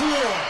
We're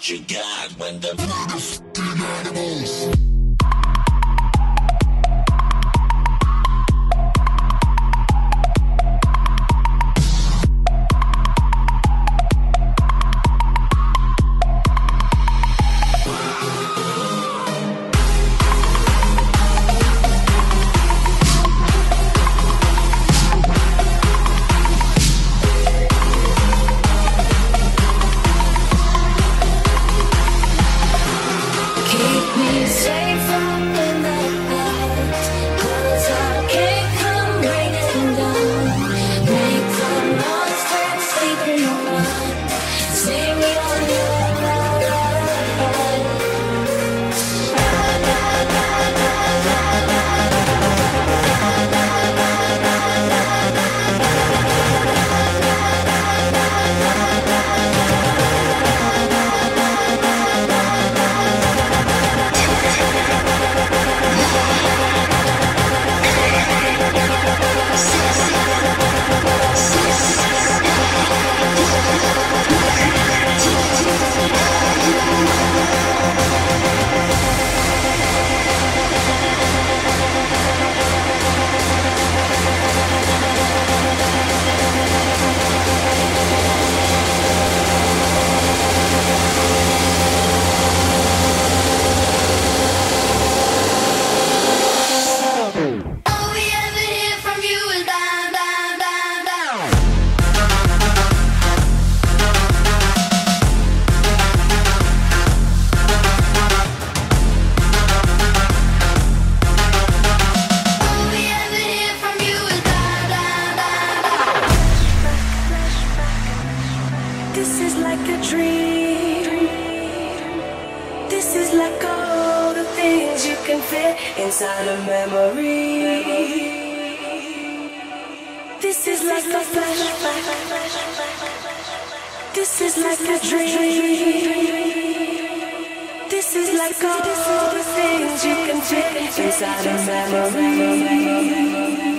what you got when the It's like a dream. This is like all the things you can fit inside a memory. This is like a flashback. This is like a dream. This is like all the things you can fit inside a memory.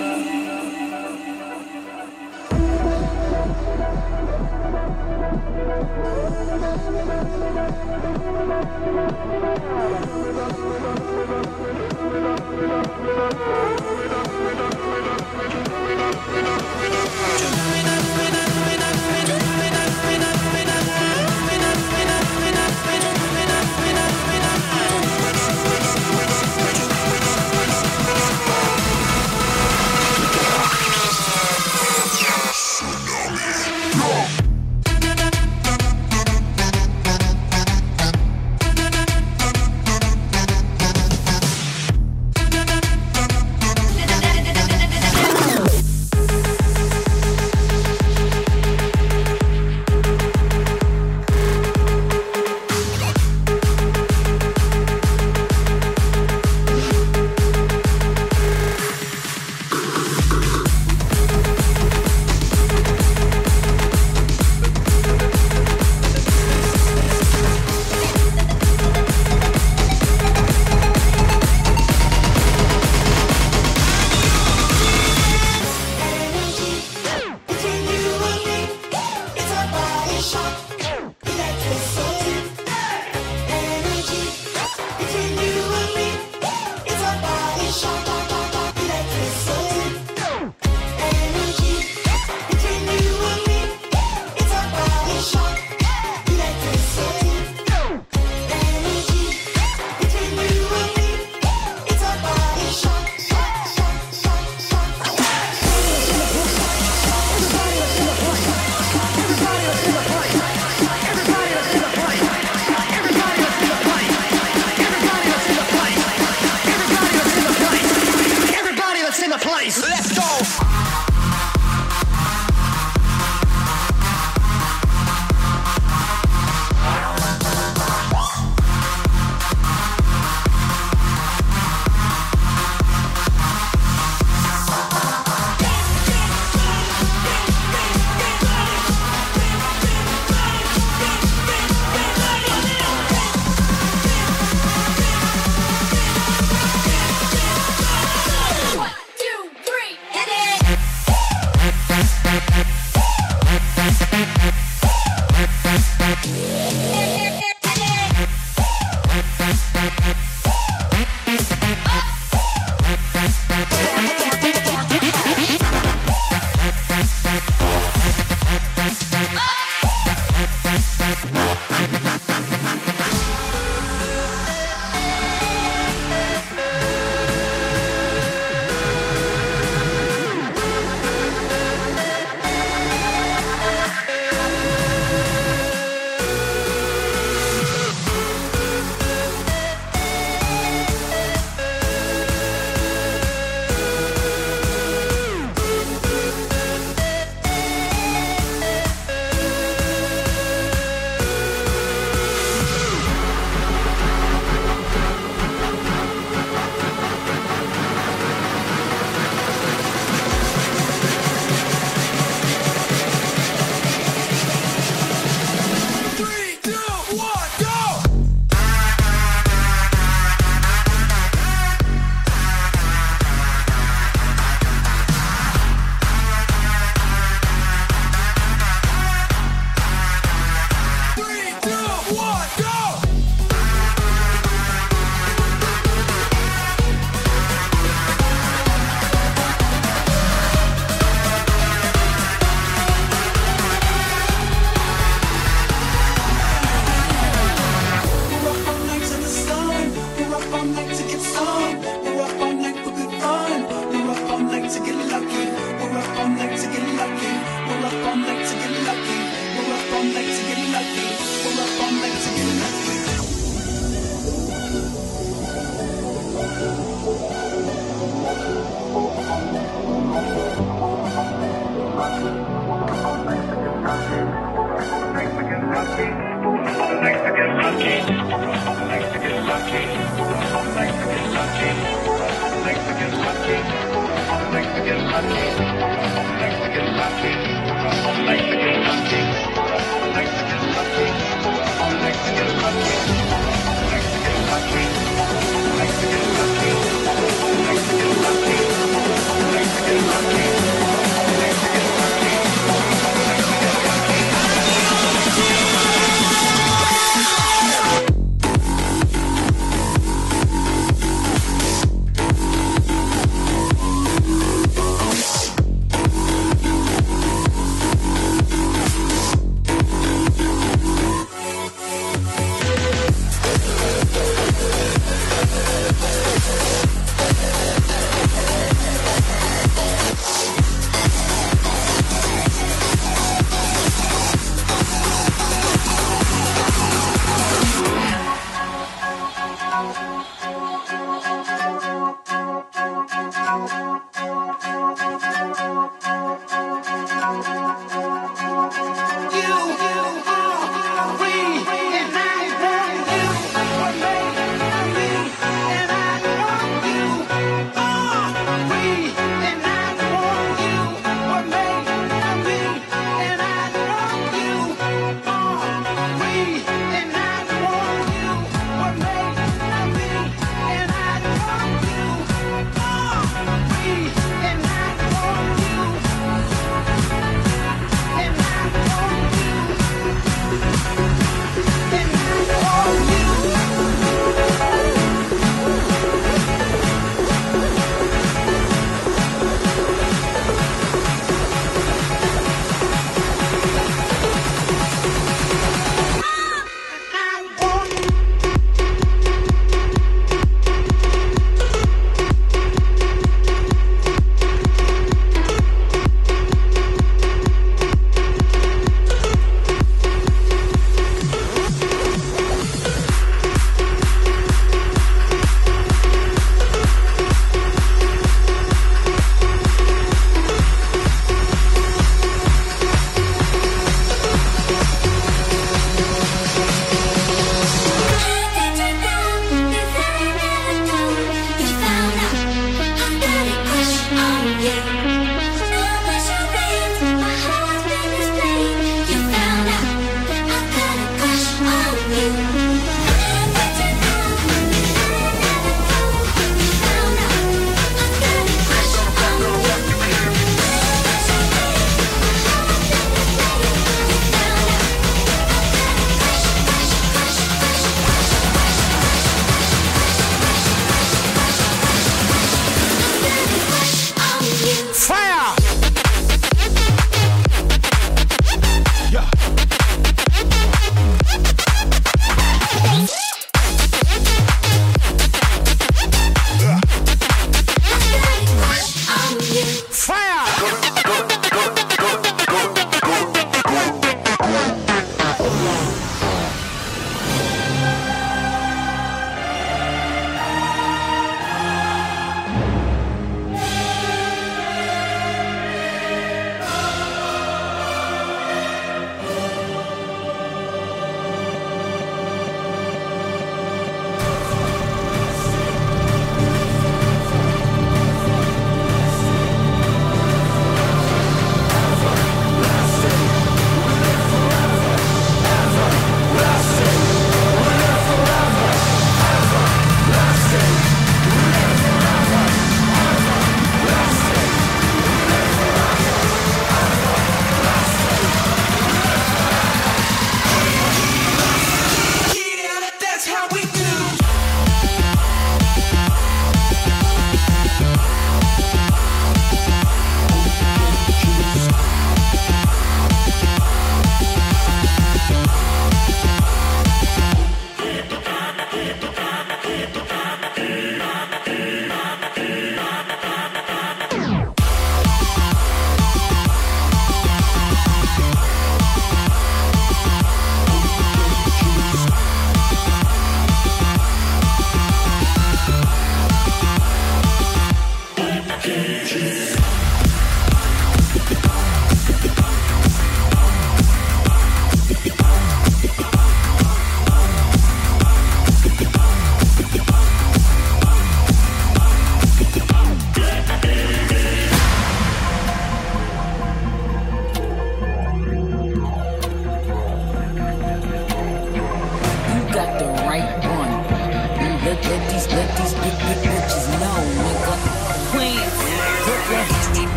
Thank you.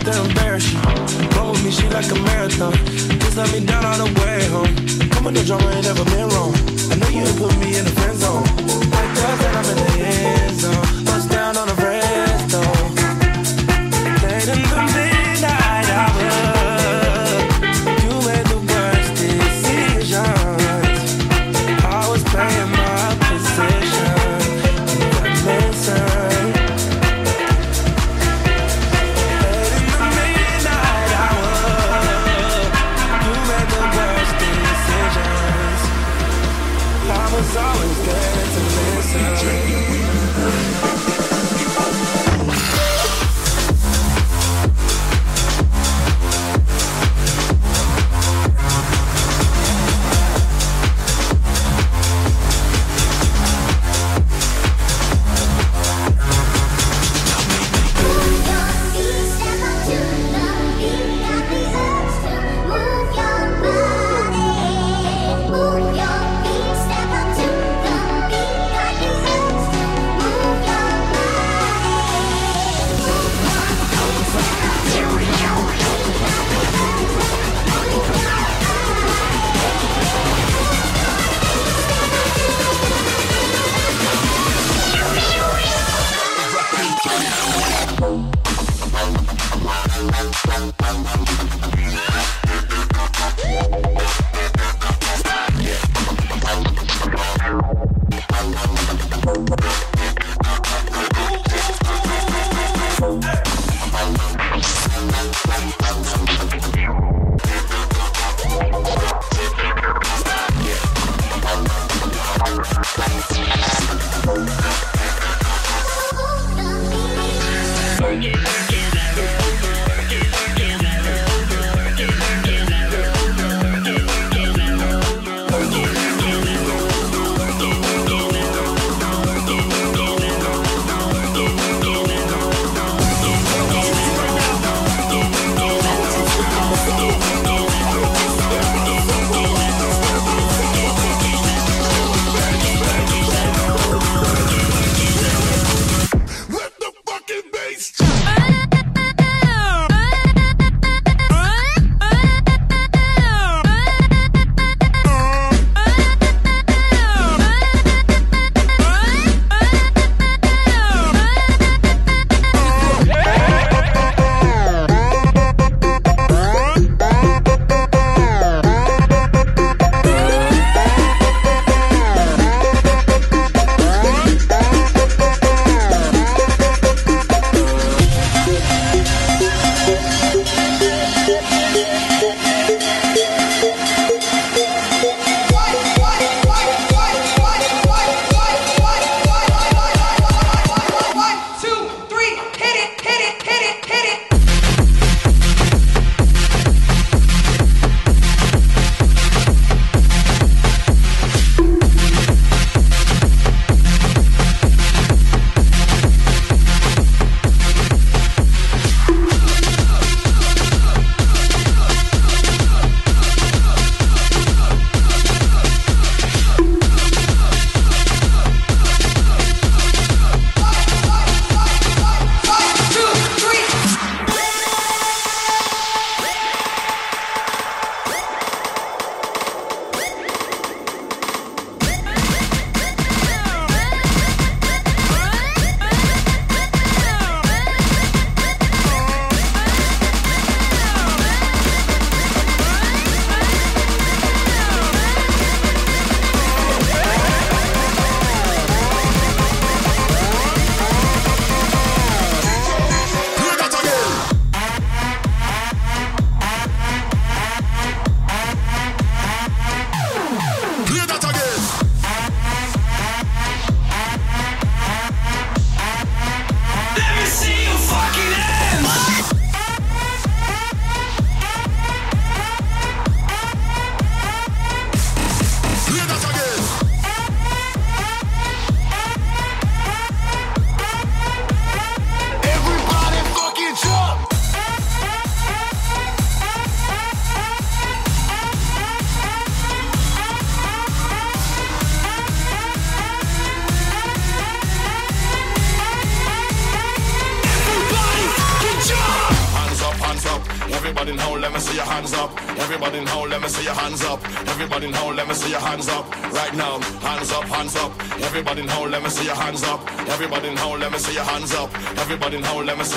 about to embarrassing. Run with me, she like a marathon. Just let me down all the way home. Come on, the drama ain't ever been wrong. I know you ain't put me in the friend zone. Like that, I'm in the end.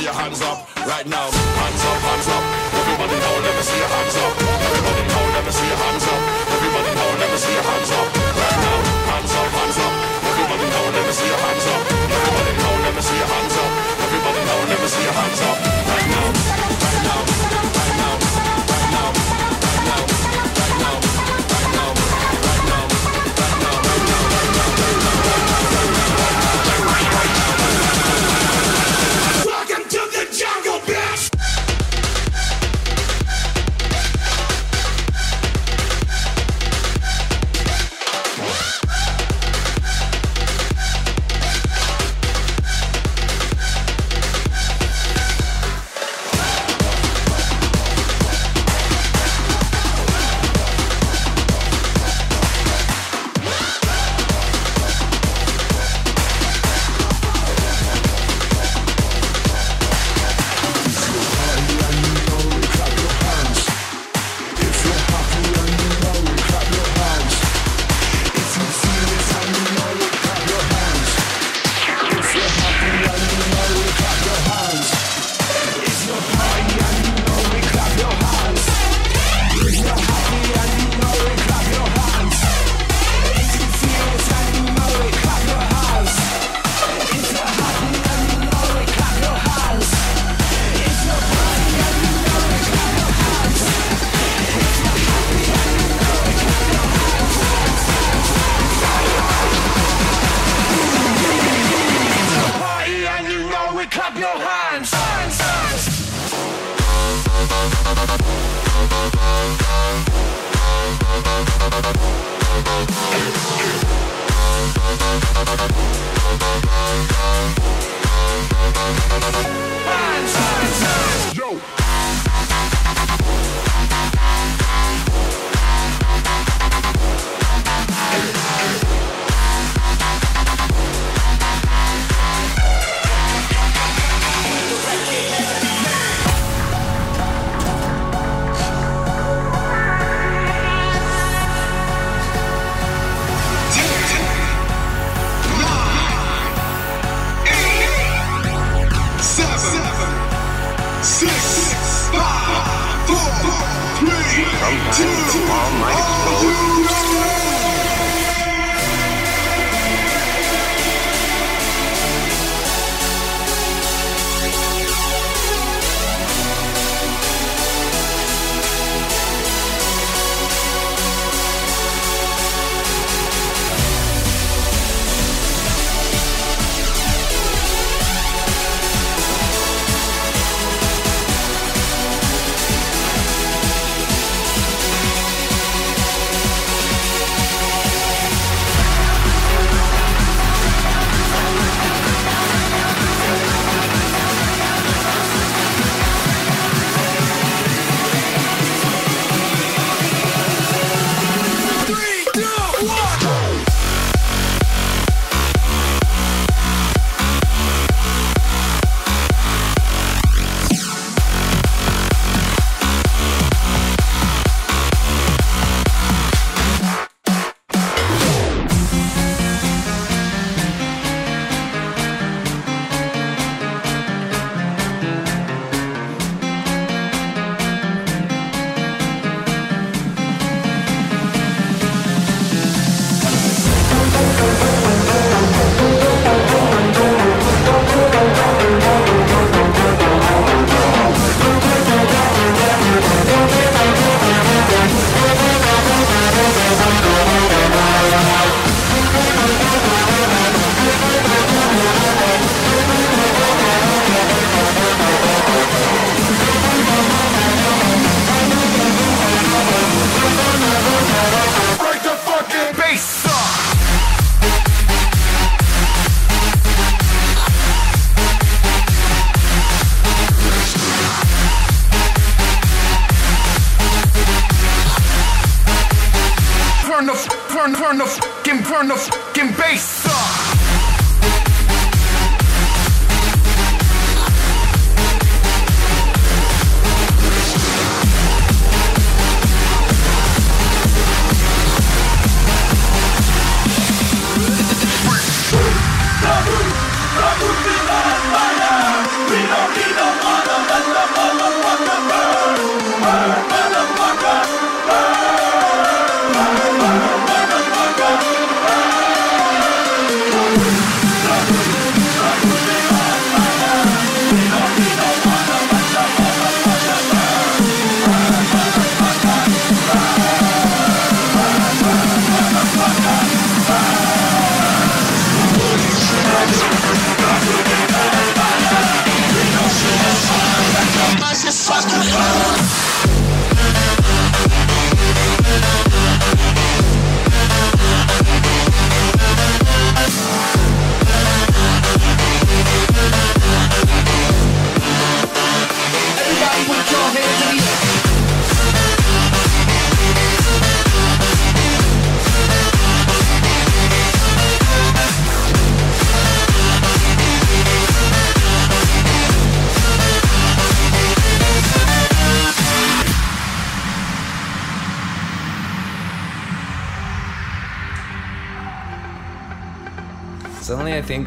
Your hands up.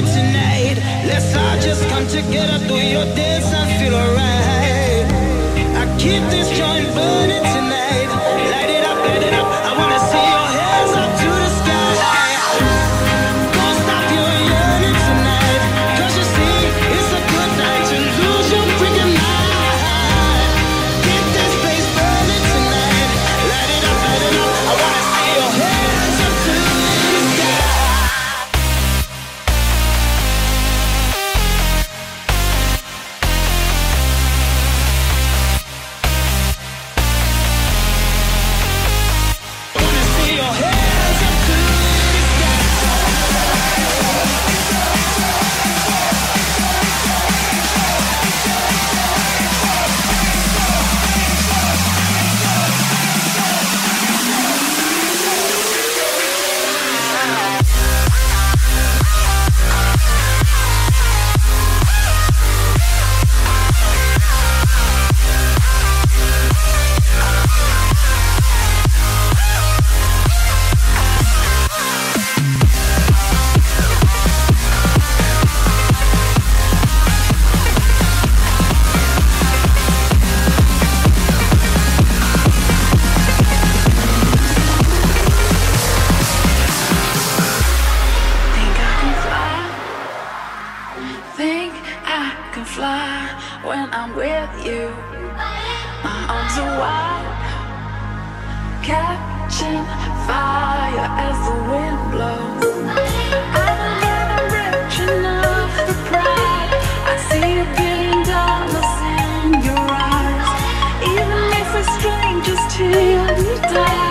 me tonight. Let's all just come together, do your dance and feel alright. I keep this. Till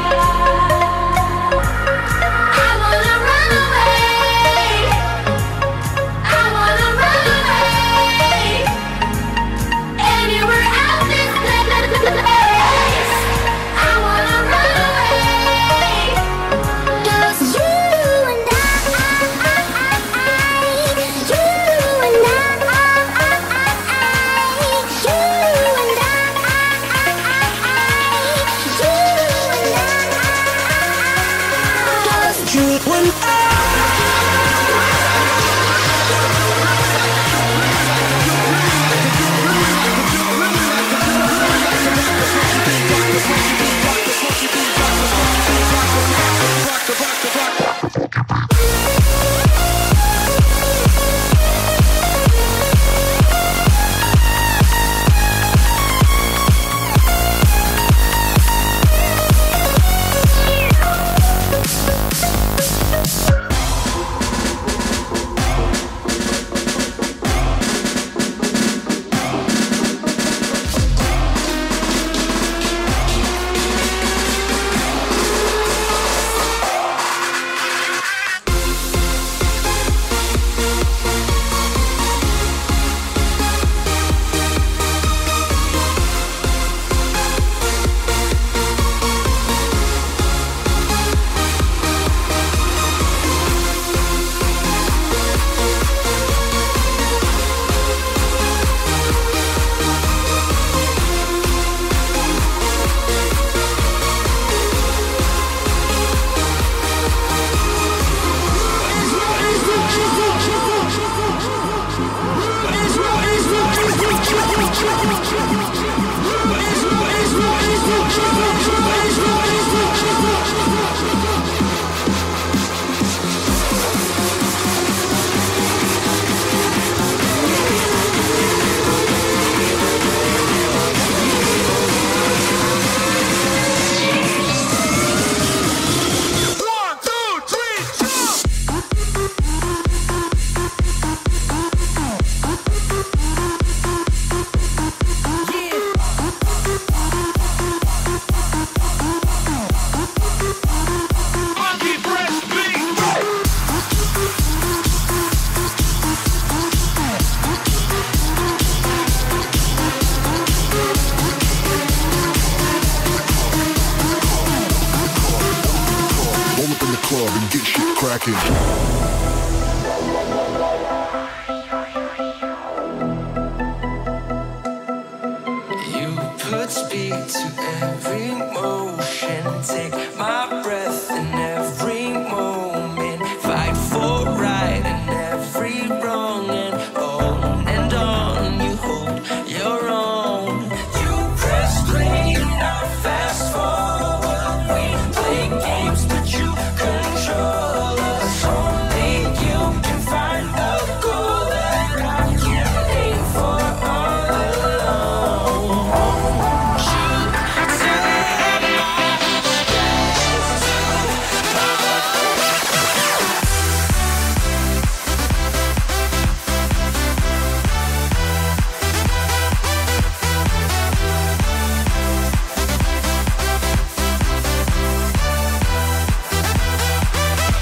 One,